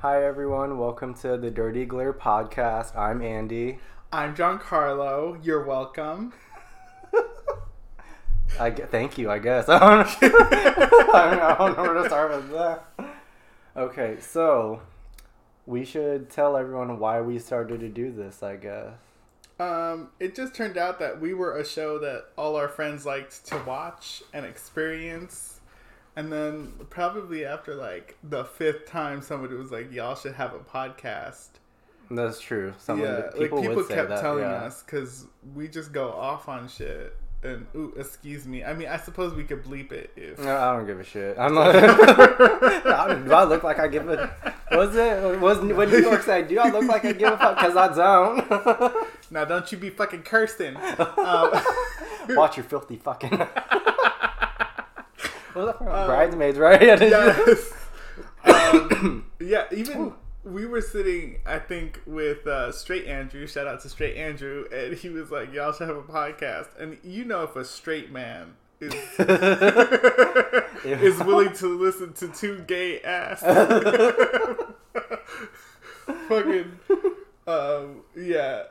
Hi, everyone. Welcome to the Dirty Glare podcast. I'm Andy. I'm Giancarlo. You're welcome. I thank you. I guess I don't, know. I don't I don't know where to start with that. Okay, so we should tell everyone why we started to do this. I guess. Um, it just turned out that we were a show that all our friends liked to watch and experience. And then probably after like the fifth time, somebody was like, "Y'all should have a podcast." That's true. Some yeah, people, like people kept that. telling yeah. us because we just go off on shit. And ooh, excuse me. I mean, I suppose we could bleep it if. No, I don't give a shit. I'm not. Do I look like I give a? Was it? Was what New York said? Do I look like I give a fuck? Because I don't. Now, don't you be fucking cursing. Um, Watch your filthy fucking. What was that from? Um, Bridesmaids, right? yes. um, yeah, even we were sitting, I think, with uh, Straight Andrew. Shout out to Straight Andrew, and he was like, "Y'all should have a podcast." And you know, if a straight man is is willing to listen to two gay ass, fucking, um, yeah.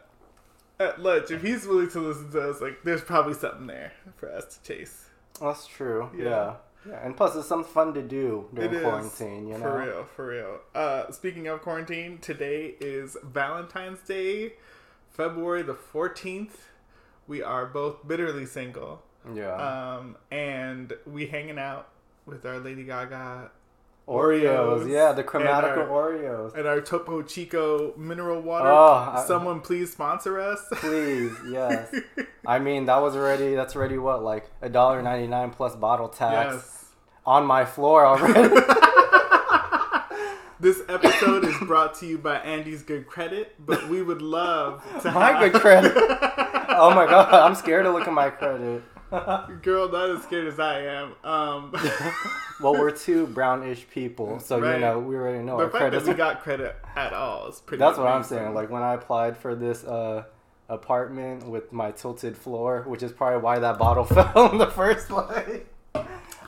At lunch, if he's willing to listen to us, like, there's probably something there for us to chase. That's true. Yeah. Yeah. Yeah. And plus, it's something fun to do during It is, quarantine. You know. For real, for real. Uh, speaking of quarantine, today is Valentine's Day, February the 14th. We are both bitterly single. Yeah. Um, and we hanging out with our Lady Gaga Oreos. Oreos Yeah, the and our- Oreos. and our Topo Chico mineral water. Oh, I- Someone please sponsor us. Please, yes. I mean, that was already. That's already what like a dollar ninety nine plus bottle tax yes. on my floor already. This episode is brought to you by Andy's Good Credit, but we would love to my have- good credit. Oh my god, I'm scared to look at my credit. Girl, not as scared as I am. Um, well, we're two brownish people, so you know we already know the our fact that we got credit at all is pretty. That's what I'm saying. Like when I applied for this uh, apartment with my tilted floor, which is probably why that bottle fell in the first place.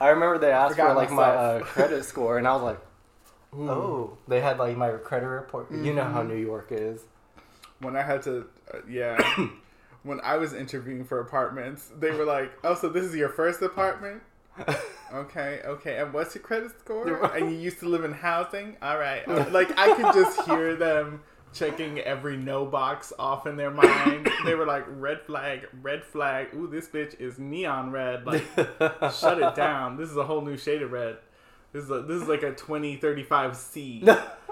I remember they asked for Forgot like my uh, credit score, and I was like, Ooh. "Oh, they had like my credit report." You know how Mhm. New York is. when I had to, uh, yeah, when I was interviewing for apartments, they were like, "Oh, so this is your first apartment? Okay, okay. And what's your credit score? And you used to live in housing? All right. Like I could just hear them checking every no box off in their mind. They were like, "Red flag, red flag. Ooh, this bitch is neon red. Like, shut it down. This is a whole new shade of red." This is a, this is like a twenty thirty five C.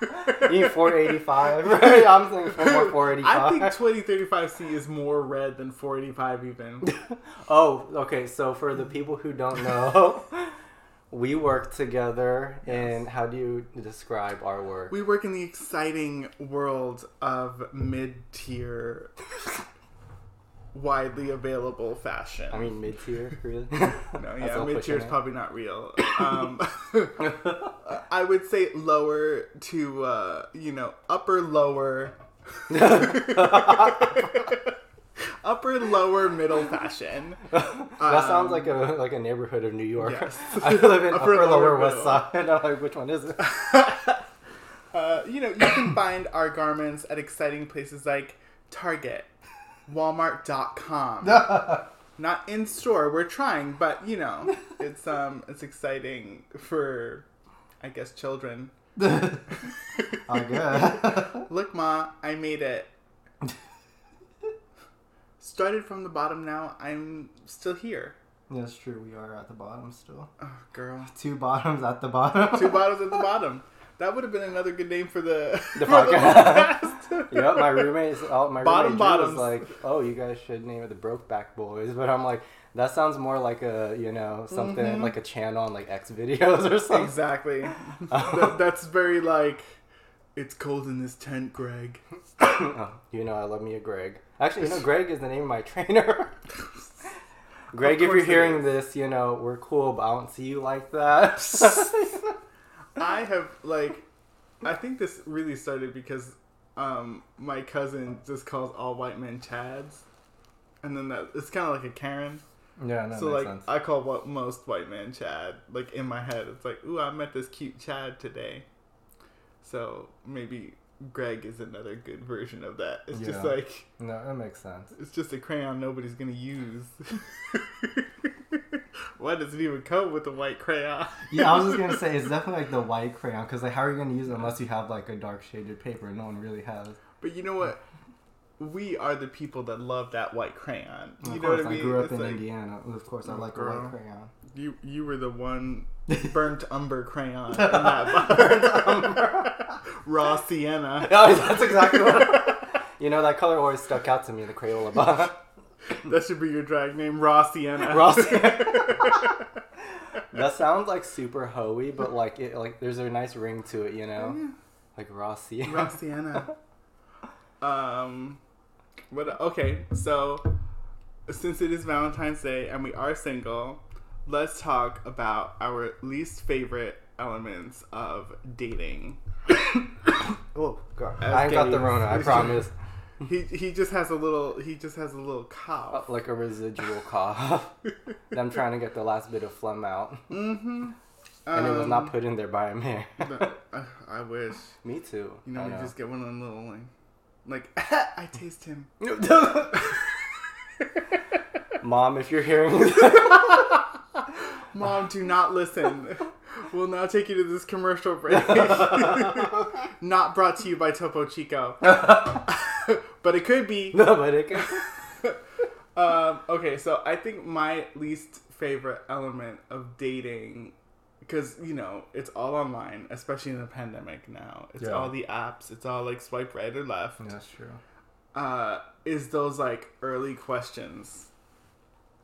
You need 485, right? I'm saying for more 485. I think 2035C is more red than 485 even. Oh, okay. So for the people who don't know, we work together, and how do you describe our work? We work in the exciting world of mid-tier, widely available fashion. I mean, mid tier, really? no, yeah, mid-tier is probably not real. Um, I would say lower to, uh, you know, upper lower. upper lower middle fashion. that sounds Um, like a like a neighborhood of New York. yes. I live in Upper, upper, lower, lower, west side. I'm like, which one is it? Uh, you know, you can find our garments at exciting places like Target, Walmart.com. Not in store. We're trying, but you know, it's um, it's exciting for, I guess, children. I guess. Look, ma, I made it. Started from the bottom. Now I'm still here. That's true. We are at the bottom still. Oh, girl, Two bottoms at the bottom. two bottoms at the bottom. That would have been another good name for the The podcast. yep, my roommates, all, my Bottom roommate was like, "Oh, you guys should name it the Brokeback Boys," but I'm like, that sounds more like a you know something Mhm. like a channel on like X videos or something. Exactly. That- that's very like, it's cold in this tent, Greg. Oh, you know, I love me a Greg. Actually, you know, Greg is the name of my trainer. Greg, if you're hearing is. this, you know we're cool, but I don't see you like that. I have like, I think this really started because um, my cousin just calls all white men Chads, and then that it's kind of like a Karen. yeah, no, so makes like sense. I call what most white men Chad. Like in my head, it's like, ooh, I met this cute Chad today. So maybe Greg is another good version of that. It's just like No, that makes sense. it's just a crayon nobody's gonna use. Why does it even come with a white crayon? Yeah, I was just gonna say it's definitely like the white crayon because like how are you gonna use it unless you have like a dark shaded paper? No one really has. But you know what? We are the people that love that white crayon. You of know course, what I mean? I grew up It's in like, Indiana. Of course, I Oh, like a white crayon. You you were the one burnt umber crayon in that raw sienna. Oh, that's exactly what. you know that color always stuck out to me. The Crayola bar. That should be your drag name, raw sienna. Raw that sounds like super hoey, but like it like there's a nice ring to it. You know, Yeah. like Rossi. raw sienna. Um, what? Okay, so since it is Valentine's Day and we are single, let's talk about our least favorite elements of dating. oh God, As I got the. Rona. I promise. He he just has a little he just has a little Uh, cough. like a residual cough. I'm trying to get the last bit of phlegm out, Mm-hmm. and it was not put in there by a man. I, I wish. Me too. You know, I you know. just get one of them little like, like I taste him. Mom, if you're hearing this, Mom, do not listen. We'll now take you to this commercial break. not brought to you by Topo Chico, but it could be. no, but it can. Um, okay, so I think my least favorite element of dating, because you know it's all online, especially in the pandemic now. It's Yeah. all the apps. It's all like swipe right or left. That's true. Uh, is those like early questions?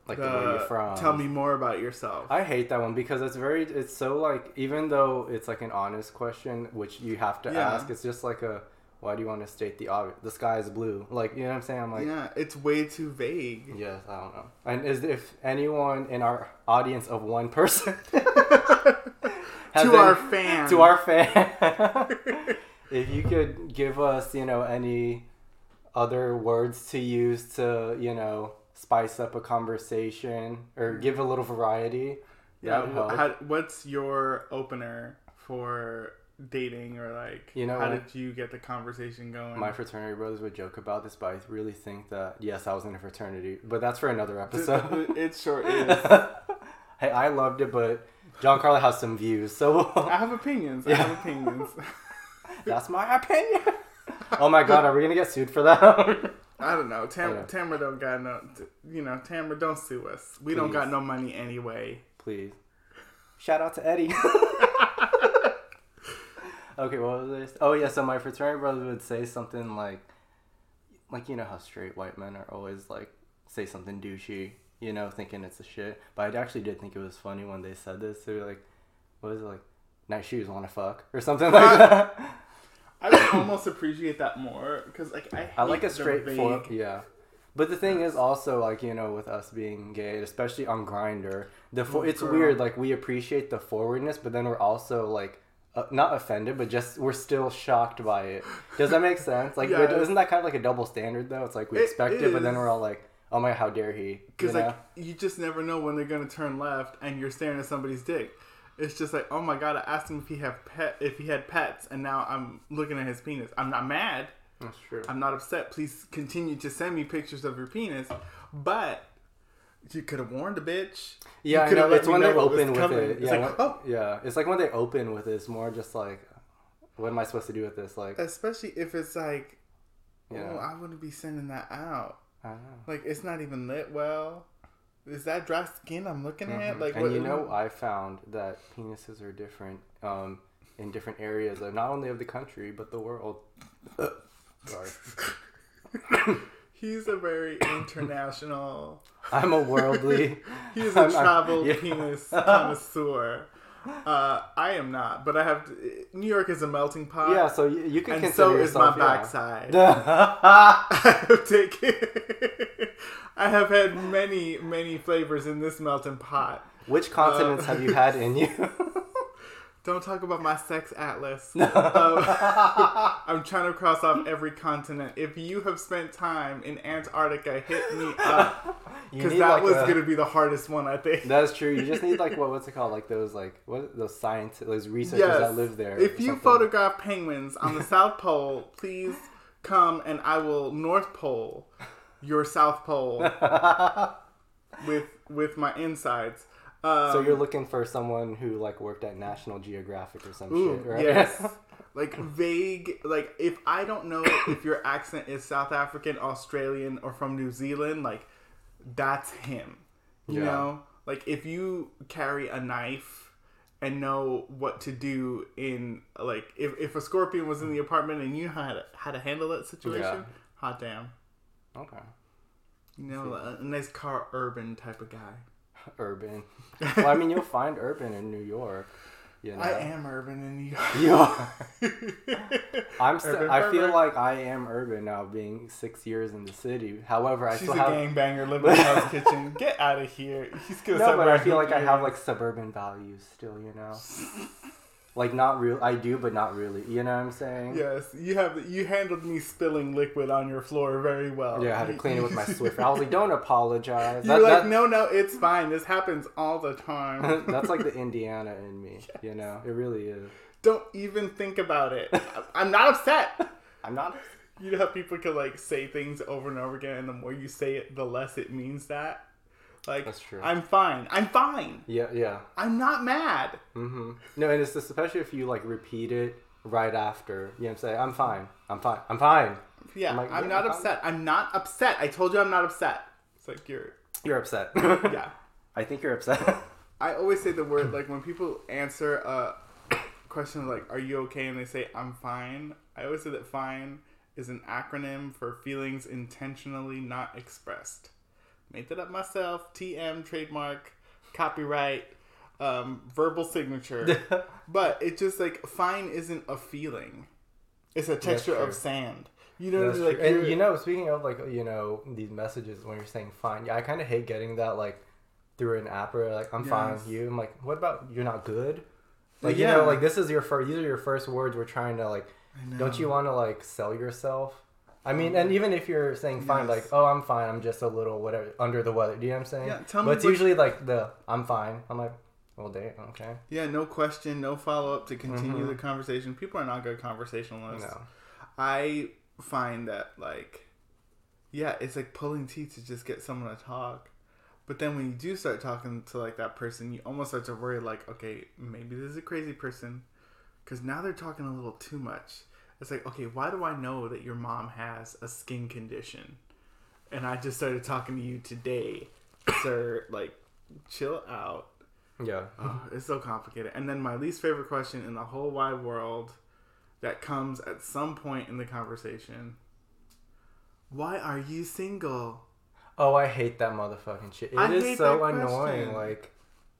Like The, where you're from. Tell me more about yourself. I hate that one because it's very. It's so like even though it's like an honest question, which you have to Yeah. ask. It's just like a. Why do you want to state the obvious? The sky is blue. Like you know what I'm saying? I'm like. yeah, it's way too vague. Yes, I don't know. And is if anyone in our audience of one person to any- our fans. to our fan, if you could give us, you know, any other words to use to, you know, spice up a conversation or mm. give a little variety, yeah. that'd wh- help. How, what's your opener for dating or like? You know how did you get the conversation going? My fraternity brothers would joke about this, but I really think that yes, I was in a fraternity, but that's for another episode. it sure is. hey, I loved it, but Giancarlo has some views, so I have opinions. I have opinions. that's my opinion. oh my god, are we gonna get sued for that? I don't know. Tam- Yeah. Tamara don't got no. You know, Tamara don't sue us. We don't got no money anyway. Please. Shout out to Eddie. okay, what was this? Oh yeah, so my fraternity brother would say something like, like you know how straight white men are always like say something douchey, you know, thinking it's a shit. But I actually did think it was funny when they said this. They were like, what was it like? Nice shoes, want to fuck or something like that. I would almost appreciate that more because, like, I hate I like a the straightforward, yeah. But the thing is also like you know with us being gay, especially on Grindr, the fo- Oh, it's girl. weird. Like we appreciate the forwardness, but then we're also like uh, not offended, but just we're still shocked by it. Does that make sense? Like, isn't that kind of like a double standard though? It's like we It expect it, but then we're all like, oh my, how dare he? Because know? like you just never know when they're gonna turn left and you're staring at somebody's dick. It's just like, oh my god, I asked him if he have pet if he had pets, and now I'm looking at his penis. I'm not mad. That's true. I'm not upset. Please continue to send me pictures of your penis, but you could have warned a bitch. You Yeah, I know. It's when they know what was open with coming. it. It's Yeah, like, when- oh. yeah. It's like when they open with it, it's more just like, what am I supposed to do with this? Like, Especially if it's like, oh, Yeah. oh, I wouldn't be sending that out. I don't know. Like it's not even lit well. Is that dry skin I'm looking at? Mhm. Like, and what, you know, I found that penises are different um, in different areas of not only of the country but the world. Sorry, he's a very international. I'm a worldly. He's a I'm- I'm- travel yeah. penis connoisseur. Uh, I am not, but I have. To, New York is a melting pot. Yeah, so you, you can and so is my yeah. backside. I have taken. I have had many, many flavors in this melting pot. Which continents Uh, have you had in you? Don't talk about my sex atlas. um, I'm trying to cross off every continent. If you have spent time in Antarctica, hit me up because that like, was gonna be the hardest one, I think. That's true. You just need like what what's it called? Like those like what those scientists, those researchers yes. that live there. If you something. photograph penguins on the South Pole, please come and I will North Pole your South Pole with with my insides. Um, so you're looking for someone who like worked at National Geographic or some Ooh, shit, right? Yes. like vague like if I don't know if your accent is South African, Australian, or from New Zealand, like that's him. You Yeah. know? Like if you carry a knife and know what to do in like if, if a scorpion was in the apartment and you had how to how to handle that situation, Yeah. hot damn. okay. You know, a, a nice car urban type of guy. Urban. Well, I mean, you'll find urban in New York. You know. I am urban in New York. You are. I'm. St- Urban I feel like I am urban now, being six years in the city. However, I She's still a have. gangbanger living in Hell's Kitchen. Get out of here. He's gonna No, but I feel like I have like suburban values still. You know. Like not real. I do, but not really. You know what I'm saying? Yes, you have. You handled me spilling liquid on your floor very well. Yeah, I had to clean it with my Swiffer. I was like, don't apologize. You're That- like, that- no, no, it's fine. This happens all the time. That's like the Indiana in me. You know, it really is. Don't even think about it. I'm not upset. I'm not. You know how people can like say things over and over again, and the more you say it, the less it means that. Like, That's true. I'm fine. I'm fine. Yeah, yeah. I'm not mad. Mm-hmm. No, and it's just especially if you like repeat it right after. You know what I'm saying? I'm fine. I'm fine. I'm fine. Yeah, I'm I'm, yeah, not I'm- upset. I'm not upset. I told you I'm not upset. It's like you're. You're upset. Yeah. I think you're upset. I always say the word like when people answer a question like "Are you okay?" and they say "I'm fine." I always say that "fine" is an acronym for feelings intentionally not expressed. Made that up myself. TM trademark, copyright, um, verbal signature. but it just like fine isn't a feeling. It's a texture of sand. You know, That's what I mean? like and you're- know, speaking of like you know these messages when you're saying fine, yeah, I kind of hate getting that like through an app or like I'm fine. with You, I'm like, what about you're not good? Like Yeah. you know, like this is your first. These are your first words. We're trying to like. Don't you want to like sell yourself? I mean, and even if you're saying fine, Yes. like, oh, I'm fine. I'm just a little whatever under the weather. Do you know what I'm saying? Yeah, tell me but it's usually like the I'm fine. I'm like, well, damn, okay. Yeah, no question, no follow up to continue Mhm. the conversation. People are not good conversationalists. No. I find that like, yeah, it's like pulling teeth to just get someone to talk. But then when you do start talking to like that person, you almost start to worry like, okay, maybe this is a crazy person, because now they're talking a little too much. It's like, okay, why do I know that your mom has a skin condition? And I just started talking to you today, sir. Like, chill out. Yeah. Oh, it's so complicated. And then my least favorite question in the whole wide world that comes at some point in the conversation. Why are you single? Oh, I hate that motherfucking shit. It I is so annoying. question. Like,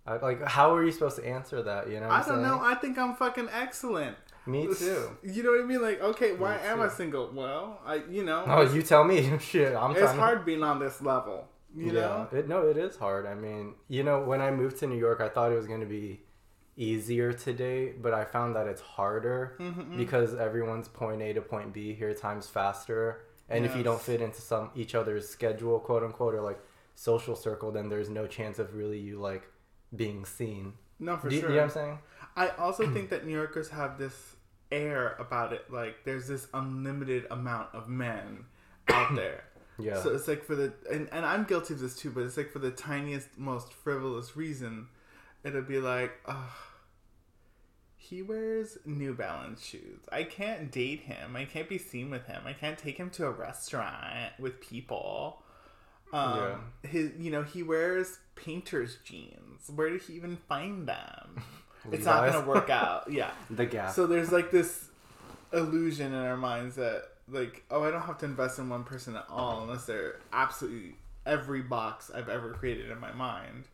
I, like, how are you supposed to answer that? You know? What I don't know. I think I'm fucking excellent. Me too. You know what I mean? Like, okay, why am I single? Well, I, you know, Oh, you tell me. shit, I'm it's trying. to- hard being on this level. You know? it, no, it is hard. I mean, you know, when I moved to New York, I thought it was going to be easier to date, but I found that it's harder Mhm. because everyone's point A to point B here times faster. And if you don't fit into some each other's schedule, quote unquote, or like social circle, then there's no chance of really you like being seen. No, for Do sure. you know what I'm saying? I also think that New Yorkers have this air about it. Like, there's this unlimited amount of men out there. Yeah. So it's like for the and, and I'm guilty of this too, but it's like for the tiniest, most frivolous reason, it'll be like, oh, he wears New Balance shoes. I can't date him. I can't be seen with him. I can't take him to a restaurant with people. Um, his you know he wears painter's jeans. Where did he even find them? It's not gonna work out. Yeah. the gap. So there's like this illusion in our minds that like, oh, I don't have to invest in one person at all unless they're absolutely every box I've ever created in my mind.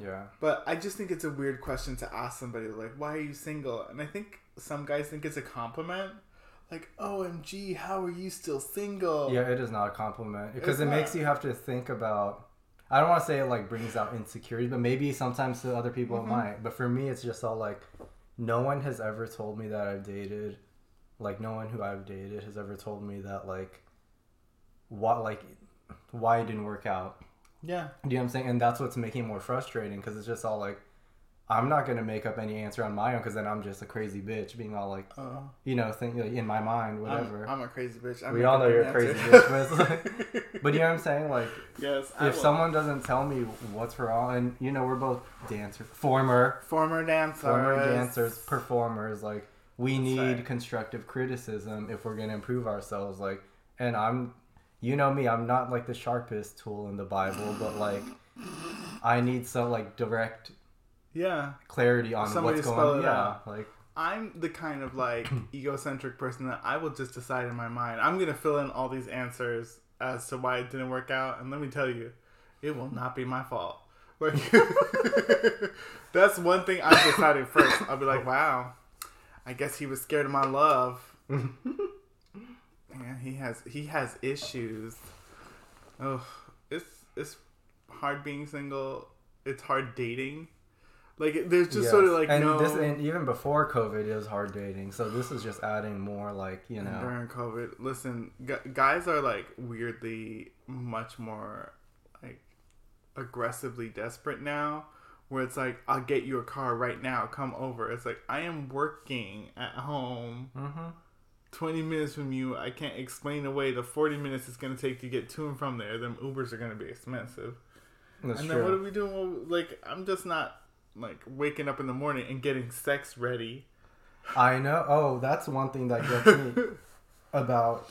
yeah. But I just think it's a weird question to ask somebody like, why are you single? And I think some guys think it's a compliment. Like, OMG, how are you still single? Yeah, it is not a compliment because it makes you have to think about. I don't want to say it like brings out insecurities, but maybe sometimes to other people Mm-hmm. it might. But for me, it's just all like, no one has ever told me that I've dated, like no one who I've dated has ever told me that like, what like, why it didn't work out. Yeah. Do you know what I'm saying? And that's what's making it more frustrating because it's just all like, I'm not gonna make up any answer on my own because then I'm just a crazy bitch being all like, Uh, you know, think like, in my mind, whatever. I'm, I'm a crazy bitch. I we all know you're a crazy bitch, but, like, but you know what I'm saying? Like, yes. If someone doesn't tell me what's wrong, and you know, we're both dancers, former, former dancers, former dancers, performers, like, we That's need right. constructive criticism if we're gonna improve ourselves. Like, and I'm, you know me, I'm not like the sharpest tool in the Bible, but like, I need some like direct Yeah. clarity on Somebody what's going on. Yeah, out. like, I'm the kind of like egocentric person that I will just decide in my mind. I'm gonna fill in all these answers as to why it didn't work out, and let me tell you, it will not be my fault. Like that's one thing I decided first. I'll be like, wow, I guess he was scared of my love. Yeah, he has he has issues. Oh, it's it's hard being single. It's hard dating. Like there's just sort of like and no. this, and even before COVID, it was hard dating. So this is just adding more, like, you know. during COVID, listen, gu- guys are like weirdly much more like aggressively desperate now. Where it's like, I'll get you a car right now. Come over. It's like I am working at home. Mm-hmm. 20 minutes from you, I can't explain away the 40 minutes it's going to take to get to and from there. Them Ubers are going to be expensive. That's and true. then what are we doing? Well, like, I'm just not, like, waking up in the morning and getting sex ready. I know. Oh, that's one thing that gets me about,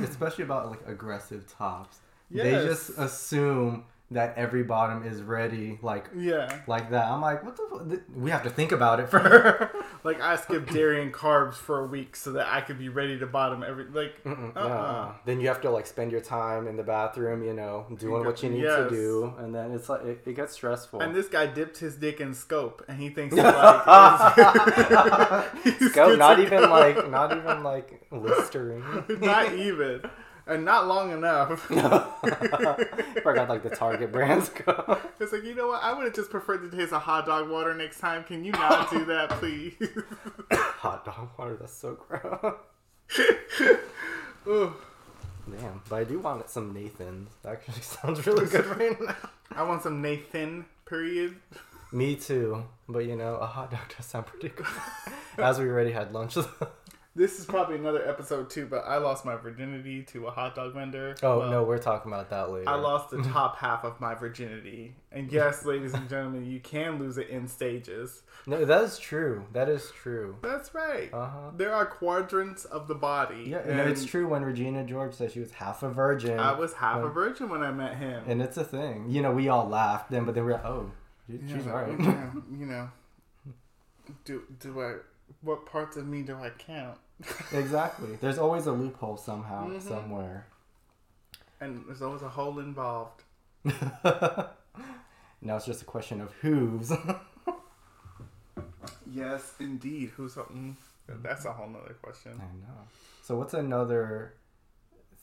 especially about like aggressive tops. They just assume that every bottom is ready, like Yeah. like that. I'm like, what the? Th- We have to think about it for. Like, I skipped dairy and carbs for a week so that I could be ready to bottom every, like, Uh-uh. no. Then you have to like spend your time in the bathroom, you know, doing what you need Yes. to do, and then it's like it, it gets stressful. and this guy dipped his dick in scope and he thinks, it's like, He's Scope, not even schizophrenic. like not even like Listerine. not even. And not long enough. Forgot like the Target brands go. It's like, you know what? I would have just preferred to taste a hot dog water next time. Can you not do that, please? Hot dog water, that's so gross. Damn, but I do want some Nathan's. That actually sounds really good right now. I want some Nathan, period. Me too, but you know, a hot dog does sound pretty good. As we already had lunch. This is probably another episode too, but I lost my virginity to a hot dog vendor. oh Well, no, we're talking about that later. I lost the top half of my virginity. And yes, ladies and gentlemen, you can lose it in stages. No, that is true. That is true. That's right. Uh huh. There are quadrants of the body. Yeah, and it's true when Regina George said she was half a virgin. I was half a virgin when I met him. and it's a thing. You know, we all laughed then, but then we're like, oh, she- Yeah, she's alright. yeah, you know, do do I? What parts of me do I count? Exactly. There's always a loophole somehow, Mhm. somewhere. And there's always a hole involved. now it's just a question of who's. Yes, indeed. Who's something? That's a whole nother question. I know. So what's another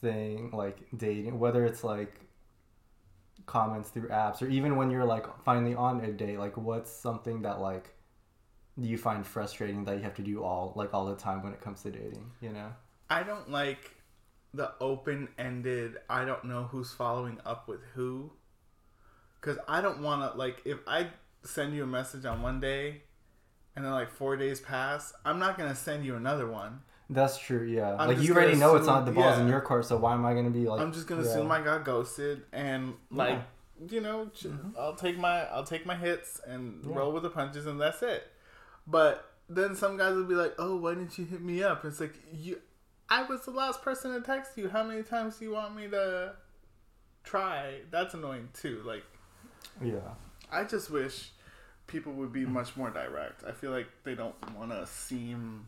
thing like dating, whether it's like comments through apps or even when you're like finally on a date, like what's something that like you find frustrating that you have to do all like all the time when it comes to dating, you know? I don't like the open ended. I don't know who's following up with who. Cause I don't want to like if I send you a message on one day, and then like four days pass, I'm not gonna send you another one. That's true, yeah. I'm like you already know it's not the balls in your court, so why am I gonna be like I'm just gonna yeah. assume I got ghosted and like Yeah. you know Mhm. I'll take my I'll take my hits and Yeah. roll with the punches and that's it. But then some guys will be like, "Oh, why didn't you hit me up?" It's like you, I was the last person to text you. How many times do you want me to try? That's annoying too. Like Yeah. I just wish people would be much more direct. I feel like they don't want to seem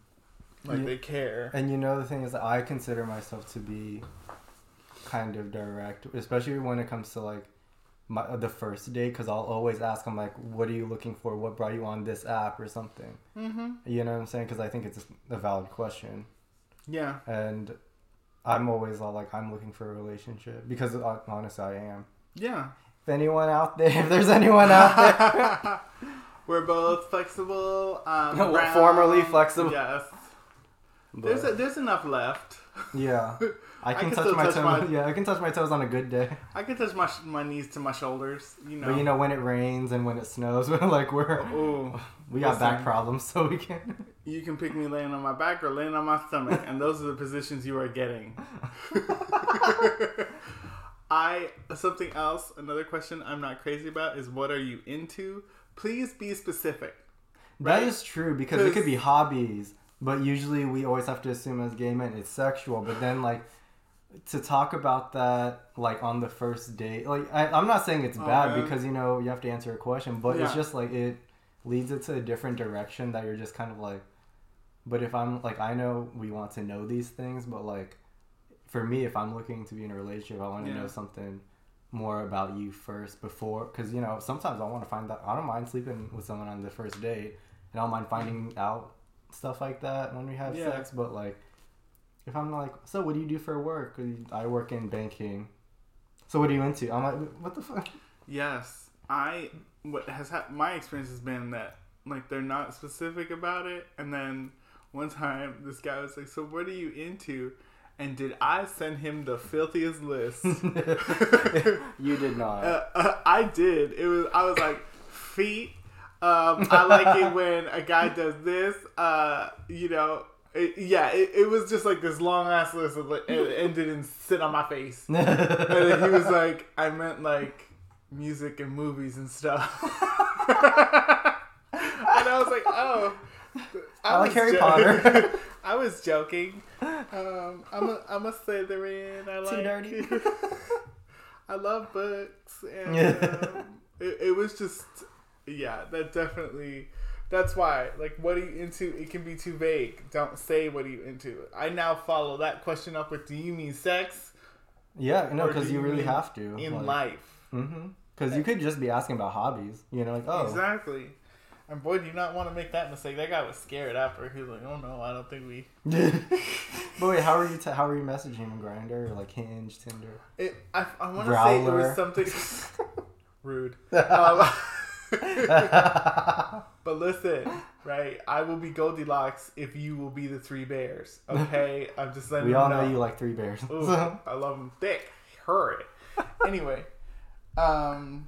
like Yeah. they care. And you know the thing is that I consider myself to be kind of direct, especially when it comes to like my the first date, because I'll always ask them like, "What are you looking for? What brought you on this app or something?" Mm-hmm. You know what I'm saying? Because I think it's a valid question, Yeah. and I'm always all like, "I'm looking for a relationship," because uh, honestly, I am. Yeah. If anyone out there, if there's anyone out there, We're both flexible. Um, formerly flexible. Yes. But, There's a, there's enough left. yeah. I can, can touch my touch my- Yeah, I can touch my toes on a good day. I can touch my my knees to my shoulders. You know. But you know when it rains and when it snows, like we're Ooh, we got back problems, so we can. you can pick me laying on my back or laying on my stomach, and those are the positions you are getting. I something else. Another question I'm not crazy about is what are you into? Please be specific. That Right? is true because it could be hobbies, but usually we always have to assume as gay men it's sexual. But then like to talk about that like on the first date, like I, I'm not saying it's Oh, bad man. because you know you have to answer a question, but it's just like it leads it to a different direction that you're just kind of like. But if I'm like I know we want to know these things, but like for me, if I'm looking to be in a relationship, I want to Yeah. know something more about you first before because you know sometimes i want to find out i don't mind sleeping with someone on the first date and i don't mind finding out stuff like that when we have Yeah. sex but like if i'm like so what do you do for work i work in banking so what are you into i'm like what the fuck Yes, I what has ha- my experience has been that like they're not specific about it, and then one time this guy was like, "So what are you into?" And did I send him the filthiest list? you did not uh, uh, I did. It was I was like feet. Um, I like it when a guy does this. Uh, you know, it, yeah. It, it was just like this long ass list of like, it ended in sit on my face. And then he was like, I meant like music and movies and stuff. and I was like, oh. I like was Harry Potter. I was joking. Um, I'm a I'm a Slytherin. I like. dirty. I love books, and um, it, it was just yeah. That definitely. That's why, like, what are you into? It can be too vague. Don't say what are you into. I now follow that question up with, "Do you mean sex yeah no because you you really have to in like, life?" mm-hmm because you could just be asking about hobbies you know like oh Exactly. And boy, do you not want to make that mistake. That guy was scared after. He was like, "Oh no, I don't think we." but wait, how are you? T- how are you messaging him? Grindr or like Hinge, Tinder? It, I, I want to say it was something rude. Um, but listen, right? I will be Goldilocks if you will be the three bears. Okay, I'm just letting we you all know. know you like three bears. Ooh, I love them thick. Hurry. Anyway, um,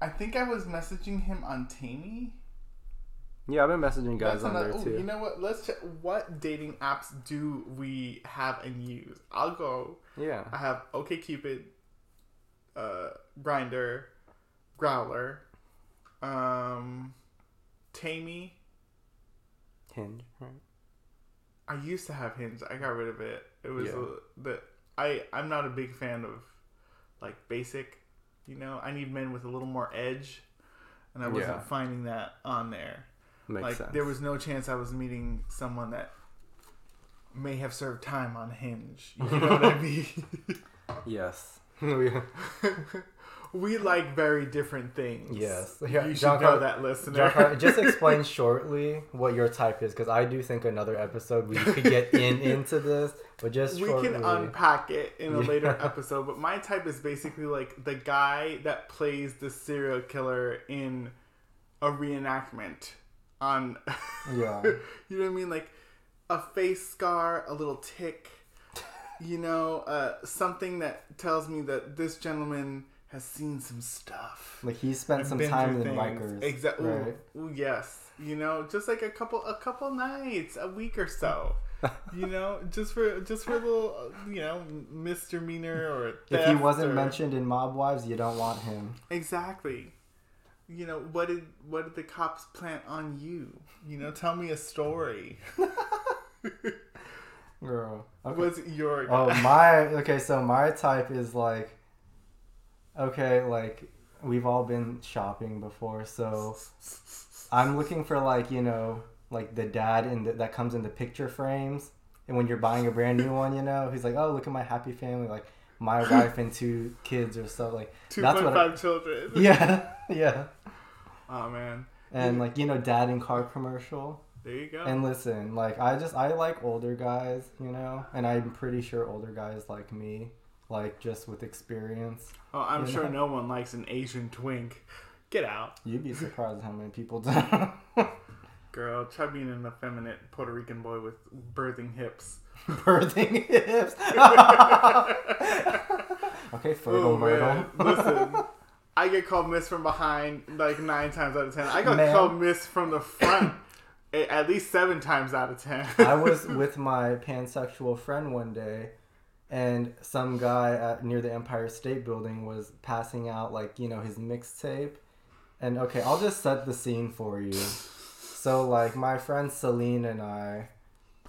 I think I was messaging him on Tammy. yeah, I've been messaging guys That's on another- there ooh, too. You know what? Let's check. What dating apps do we have and use? I'll go. yeah, I have OkCupid, uh, Grindr, Growlr, um, Tammy. Hinge. Right? I used to have Hinge. I got rid of it. It was Yeah. a, the I. I'm not a big fan of like basic. You know, I need men with a little more edge, and I wasn't Yeah. finding that on there. Makes like sense. there was no chance I was meeting someone that may have served time on Hinge. You know what I mean? yes. we like very different things. Yes. Yeah, you should John know Car- that, listener. John Car- just explain shortly what your type is, because I do think another episode we could get in into this, but just we shortly. can unpack it in a Yeah. later episode, but my type is basically like the guy that plays the serial killer in a reenactment on Yeah. you know what I mean? Like a face scar, a little tick, you know, uh, something that tells me that this gentleman has seen some stuff. Like he spent I've some time through in things. Rikers. Exactly. Right. Yes. You know, just like a couple, a couple nights, a week or so. you know, just for just for a little, you know, misdemeanor or If he wasn't or- mentioned in Mob Wives, you don't want him. exactly. You know what did what did the cops plant on you? You know, tell me a story. Girl. Okay. What's your Oh my okay, so my type is like okay, like we've all been shopping before, so I'm looking for like, you know, like the dad in the, that comes in the picture frames. And when you're buying a brand new one, you know, he's like, "Oh, look at my happy family, like my wife and two kids or so." Like two that's point what I- five children? Yeah. Yeah. Oh man, And like, you know, dad in car commercial. there you go. And listen, like I just I like older guys, you know, and I'm pretty sure older guys like me, like just with experience. oh, I'm you sure know? no one likes an Asian twink. Get out. You'd be surprised how many people do. Girl, try being an effeminate Puerto Rican boy with birthing hips. Birthing hips. okay, fertile Oh, man. Listen, I get called miss from behind like nine times out of ten. I got Ma'am. called miss from the front at least seven times out of ten. I was with my pansexual friend one day, and some guy at, near the Empire State Building was passing out like you know his mixtape, and okay, I'll just set the scene for you. So like my friend Celine and I,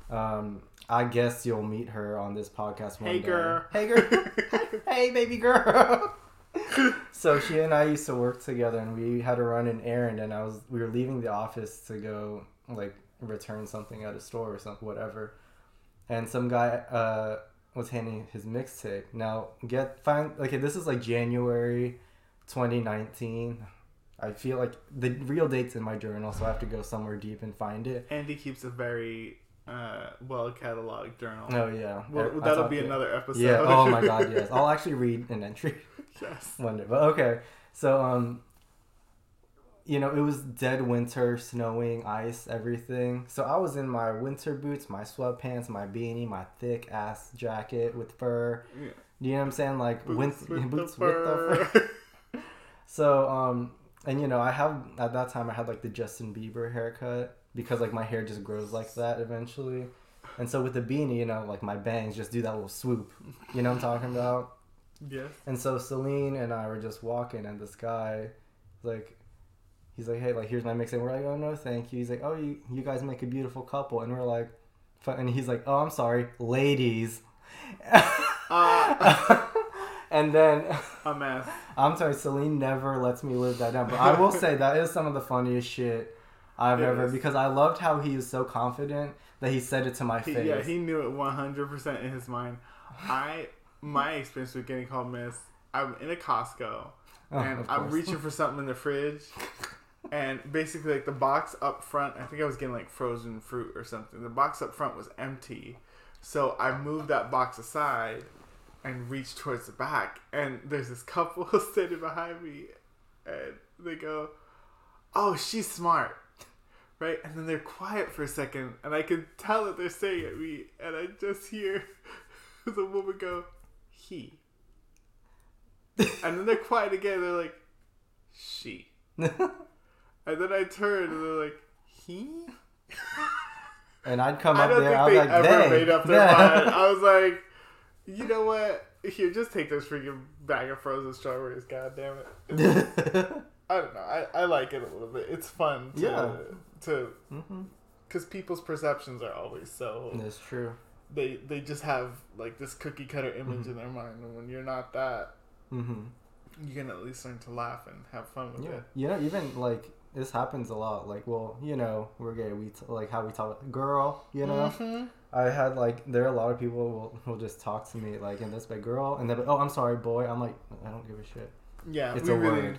um, I guess you'll meet her on this podcast one Hey, day. girl. Hey girl. hey baby girl. so she and I used to work together, and we had to run an errand, and I was we were leaving the office to go like return something at a store or something, whatever. And some guy uh, was handing his mixtape. Now get find okay, this is like January, 2019. I feel like the real date's in my journal, so I have to go somewhere deep and find it. Andy keeps a very uh, well cataloged journal. Oh yeah, Well, I- I that'll thought be another episode. Yeah. Oh my god. Yes. I'll actually read an entry. yes. one day. But okay, so um, you know, it was dead winter, snowing, ice, everything. So I was in my winter boots, my sweatpants, my beanie, my thick ass jacket with fur. Yeah. You know what I'm saying? Like Boots win- with boots the with the fur. fur. So um, and you know, I have at that time I had like the Justin Bieber haircut because like my hair just grows like that eventually. And so with the beanie, you know, like my bangs just do that little swoop. You know what I'm talking about? yes. And so Celine and I were just walking, and this guy, like, he's like, "Hey, like, here's my mix," and we're like, "Oh no, thank you." He's like, "Oh, you you guys make a beautiful couple," and we're like, and he's like, "Oh, I'm sorry, ladies." Uh, and then a mess. I'm sorry, Celine never lets me live that down, but I will say that is some of the funniest shit I've It ever is. because I loved how he was so confident that he said it to my He, face. yeah, he knew it 100% in his mind. I my experience with getting called miss, I'm in a Costco Oh, and I'm reaching for something in the fridge. And basically, like the box up front, I think I was getting like frozen fruit or something. The box up front was empty, so I moved that box aside and reached towards the back. And there's this couple standing behind me, and they go, "Oh, she's smart." Right, and then they're quiet for a second, and I can tell that they're staring at me, and I just hear the woman go, "He," and then they're quiet again. They're like, "She," and then I turn, and they're like, "He." and I'd come I up there, I was they like, ever made up their Yeah. mind. I was like, you know what? Here, just take this freaking bag of frozen strawberries. God damn it! I don't know. I, I like it a little bit. It's fun. To, Yeah. To because people's perceptions are always so That's true. they they just have like this cookie cutter image in their mind, and when you're not that, hmm you can at least learn to laugh and have fun with Yeah, it. you know, even like this happens a lot. Like, well, you know, we're gay. We t- like how we talk, girl. You know, Mhm. I had like there are a lot of people will, will just talk to me like in this way, girl, and like, oh, I'm sorry, boy. I'm like, I don't give a shit. Yeah, It's a really. word.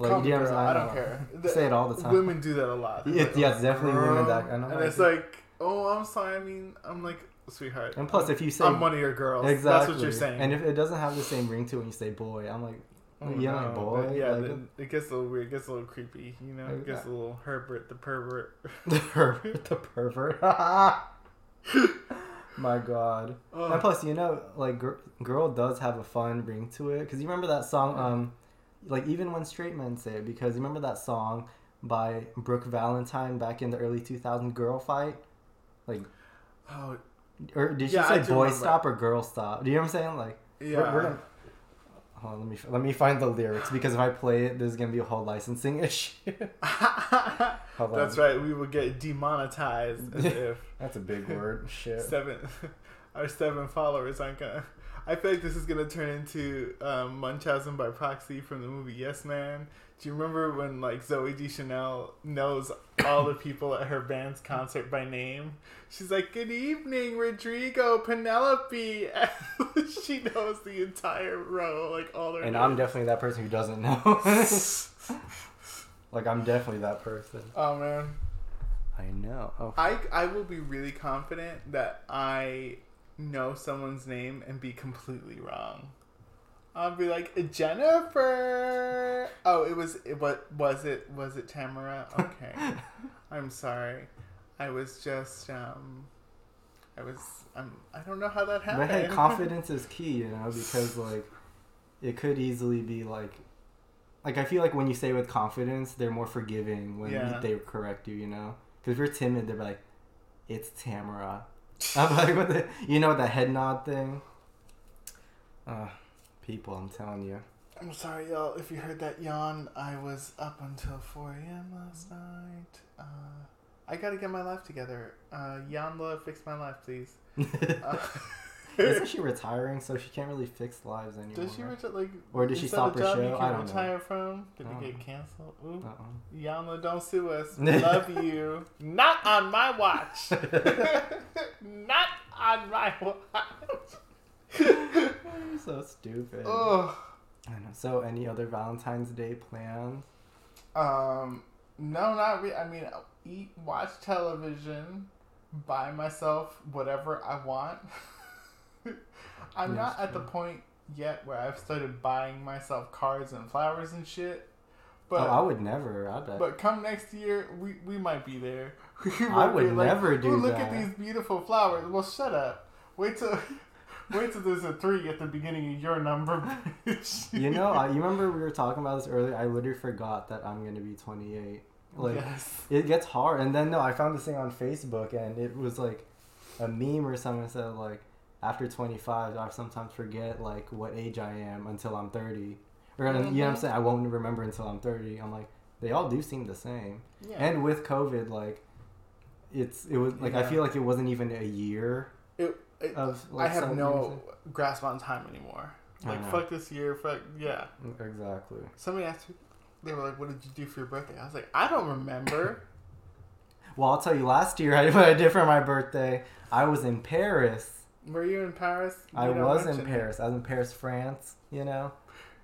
Like, call me you know what girl, I'm I don't care. Say it all the time. Women do that a lot. It- like, yeah, "Oh, it's definitely women that- and I'm and like- it's like, oh, I'm sorry. I mean, I'm like, sweetheart. And plus, I'm, if you say I'm one of your girls, exactly, that's what you're saying. and if it doesn't have the same ring to it when you say boy, I'm like, Oh, yeah, no, boy, but yeah, like, it gets a little weird. It gets a little creepy. You know, it gets a little Herbert the pervert. the pervert, the pervert. My God. Oh. And plus, you know, like gr- girl does have a fun ring to it because you remember that song, um, like even when straight men say it, because you remember that song by Brooke Valentine back in the early 2000s, "Girl Fight," like, Oh, or did she Yeah, say "boy remember. stop" or "girl stop"? Do you know what I'm saying? Like, yeah. we're, we're gonna. Hold on, let me let me find the lyrics because if I play it, there's gonna be a whole licensing issue. That's right. We will get demonetized as if That's a big word. Shit. seven our seven followers aren't gonna. I feel like this is gonna turn into um, Munchausen by proxy from the movie Yes Man. Do you remember when like Zooey Deschanel knows all the people at her band's concert by name? She's like, "Good evening, Rodrigo, Penelope." She knows the entire row, like all their. And I'm definitely that person who doesn't know. like I'm definitely that person. Oh man. I know. Oh, I I will be really confident that I know someone's name and be completely wrong. I'll be like Jennifer. Oh, it was it what was it was it Tamara? Okay, I'm sorry. I was just um, I was um, I don't know how that happened. But hey, confidence is key, you know, because like it could easily be like like I feel like when you say with confidence, they're more forgiving when Yeah. they correct you, you know. Because if you're timid, they're like, "It's Tamara." I'm like, what the, you know, the head nod thing. Uh, people, I'm telling you. I'm sorry, y'all. If you heard that yawn, I was up until 4 a.m. last night. Uh, I gotta get my life together. Uh, Iyanla, fix my life, please. Uh, Isn't she retiring, so she can't really fix lives anymore? Does she retire? Like, Or did she stop her show? I don't know. from? Did it get canceled? Ooh, Uh-uh. Iyanla, don't sue us. Love you. Not on my watch. Not on my watch. You're so stupid. Ugh. I know. So, any other Valentine's Day plans? Um, no, not really. I mean, eat, watch television, buy myself whatever I want. I'm Yes, not at the point yet where I've started buying myself cards and flowers and shit. But oh, I would never. I bet. but come next year, we, we might be there. I would be like, never do "Ooh, look at these beautiful flowers. Well, shut up. Wait till wait till there's a three at the beginning of your number. bitch. you know, I, you remember we were talking about this earlier. I literally forgot that I'm gonna be 28. Like, yes. it gets hard. And then no, I found this thing on Facebook, and it was like a meme or something that said like, after 25, I sometimes forget like what age I am until I'm 30. Or you know what I'm Mhm. saying? I won't remember until I'm 30. I'm like, they all do seem the same. Yeah. And with COVID, like, it's it was like I feel like it wasn't even a year it, it, of. I have no celebrating. grasp on time anymore. Like uh-huh. fuck this year, fuck yeah. Exactly. Somebody asked me, they were like, "What did you do for your birthday?" I was like, "I don't remember." Well, I'll tell you. Last year, I, did for my birthday, I was in Paris. were you in Paris? I You was in it. Paris. I was in Paris, France. You know,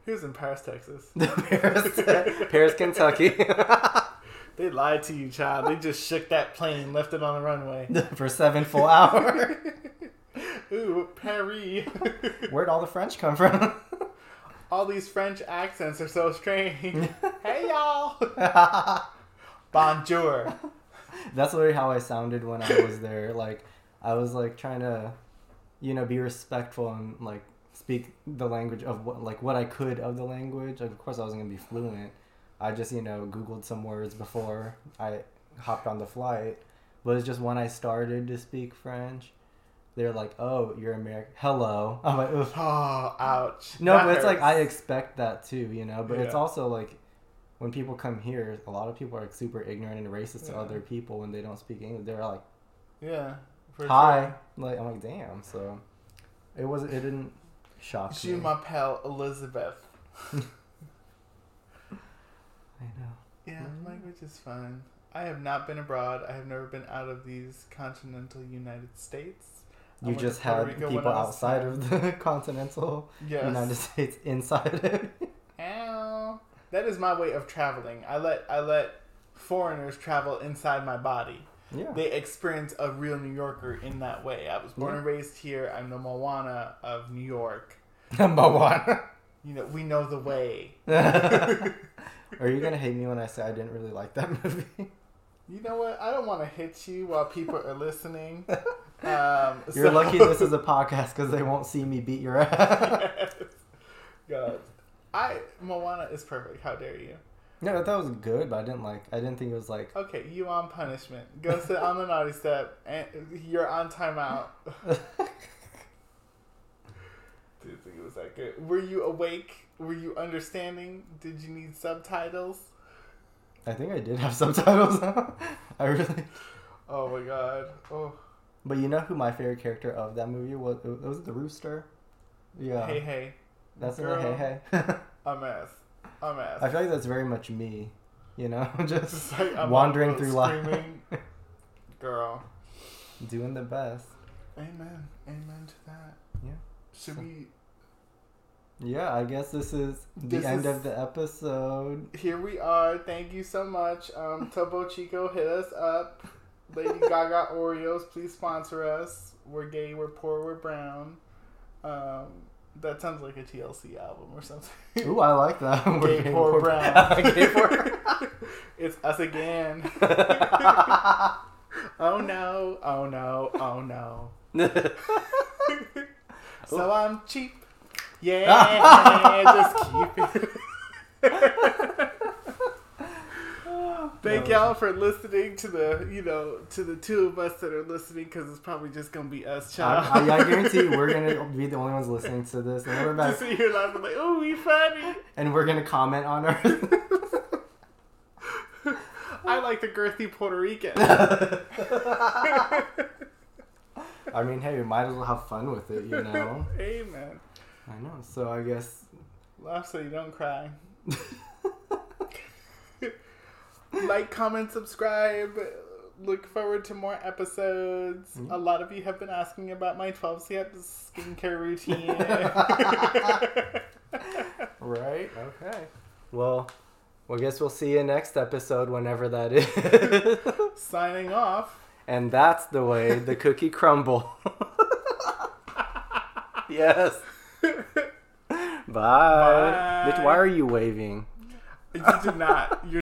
He was in Paris, Texas. Paris, Paris, Kentucky, They lied to you, child. They just shook that plane, left it on the runway. for seven full hours. Ooh, Paris. Where'd all the French come from? All these French accents are so strange. hey, y'all. Bonjour. That's literally how I sounded when I was there. Like, I was like trying to, you know, be respectful and like speak the language of what, like what I could of the language. Like, of course, I wasn't gonna be fluent. I just, you know, googled some words before I hopped on the flight. But it's just when I started to speak French, they're like, "Oh, you're American. Hello." I'm like, Ugh. Oh, ouch. No, That but it's like I expect that too, you know. But it's also like when people come here, a lot of people are like super ignorant and racist to other people when they don't speak English. They're like, Yeah. "Hi," sure. like I'm like, "Damn." So it was. It didn't shock Je me. pal Elizabeth. I know. Yeah, Mhm. language is fun. I have not been abroad. I have never been out of these continental United States. You just had Rico people outside of the continental Yes. United States inside it. Ow. That is my way of traveling. I let I let foreigners travel inside my body. yeah. They experience a real New Yorker in that way. I was born Yeah. and raised here. I'm the Moana of New York. One. You know, we know the way. Are you gonna hate me when I say I didn't really like that movie? You know what? I don't want to hit you while people are listening. Um, You're so- lucky this is a podcast because they won't see me beat your ass. Yes. God, I Moana is perfect. How dare you? No, I thought it was good, but I didn't like. I didn't think it was like. Okay, you on punishment. Go sit on the naughty step, and you're on timeout. Didn't think it was that good. Were you awake? Were you understanding? Did you need subtitles? I think I did have subtitles. I really. Oh my god. Oh, But you know who my favorite character of that movie was? It was the rooster. Yeah, hey hey, that's girl. Hey hey. a mess, a mess. I feel like that's very much me. You know, just Just like wandering through life. Girl. doing the best. Amen. Amen to that. Yeah. Should So- we? Yeah, I guess this is the This end is- of the episode. Here we are. Thank you so much. Um, Topo Chico, hit us up. Lady Gaga Oreos, please sponsor us. We're gay, we're poor, we're brown. Um, That sounds like a TLC album or something. Ooh, I like that. We're Gay getting Poor poor- Brown. Gay Poor- it's us again. oh no, oh no, oh no. So I'm cheap. Yeah, just keep it. Thank y'all for listening to the, you know, to the two of us that are listening because it's probably just gonna be us, I, child. I, I guarantee we're gonna be the only ones listening to this, and we're sit here laughing like, oh, we funny. and we're gonna comment on our. I like the girthy Puerto Rican. I mean, hey, we might as well have fun with it, you know. Amen. I know. So I guess. Laugh so you don't cry. Like, comment, subscribe. Look forward to more episodes. Mhm. A lot of you have been asking about my 12 step skincare routine. Right. Okay. Well, well, I guess we'll see you next episode, whenever that is. Signing off. and that's the way the cookie crumble. yes. Bye. Bye. Bitch, why are you waving? You did not. You're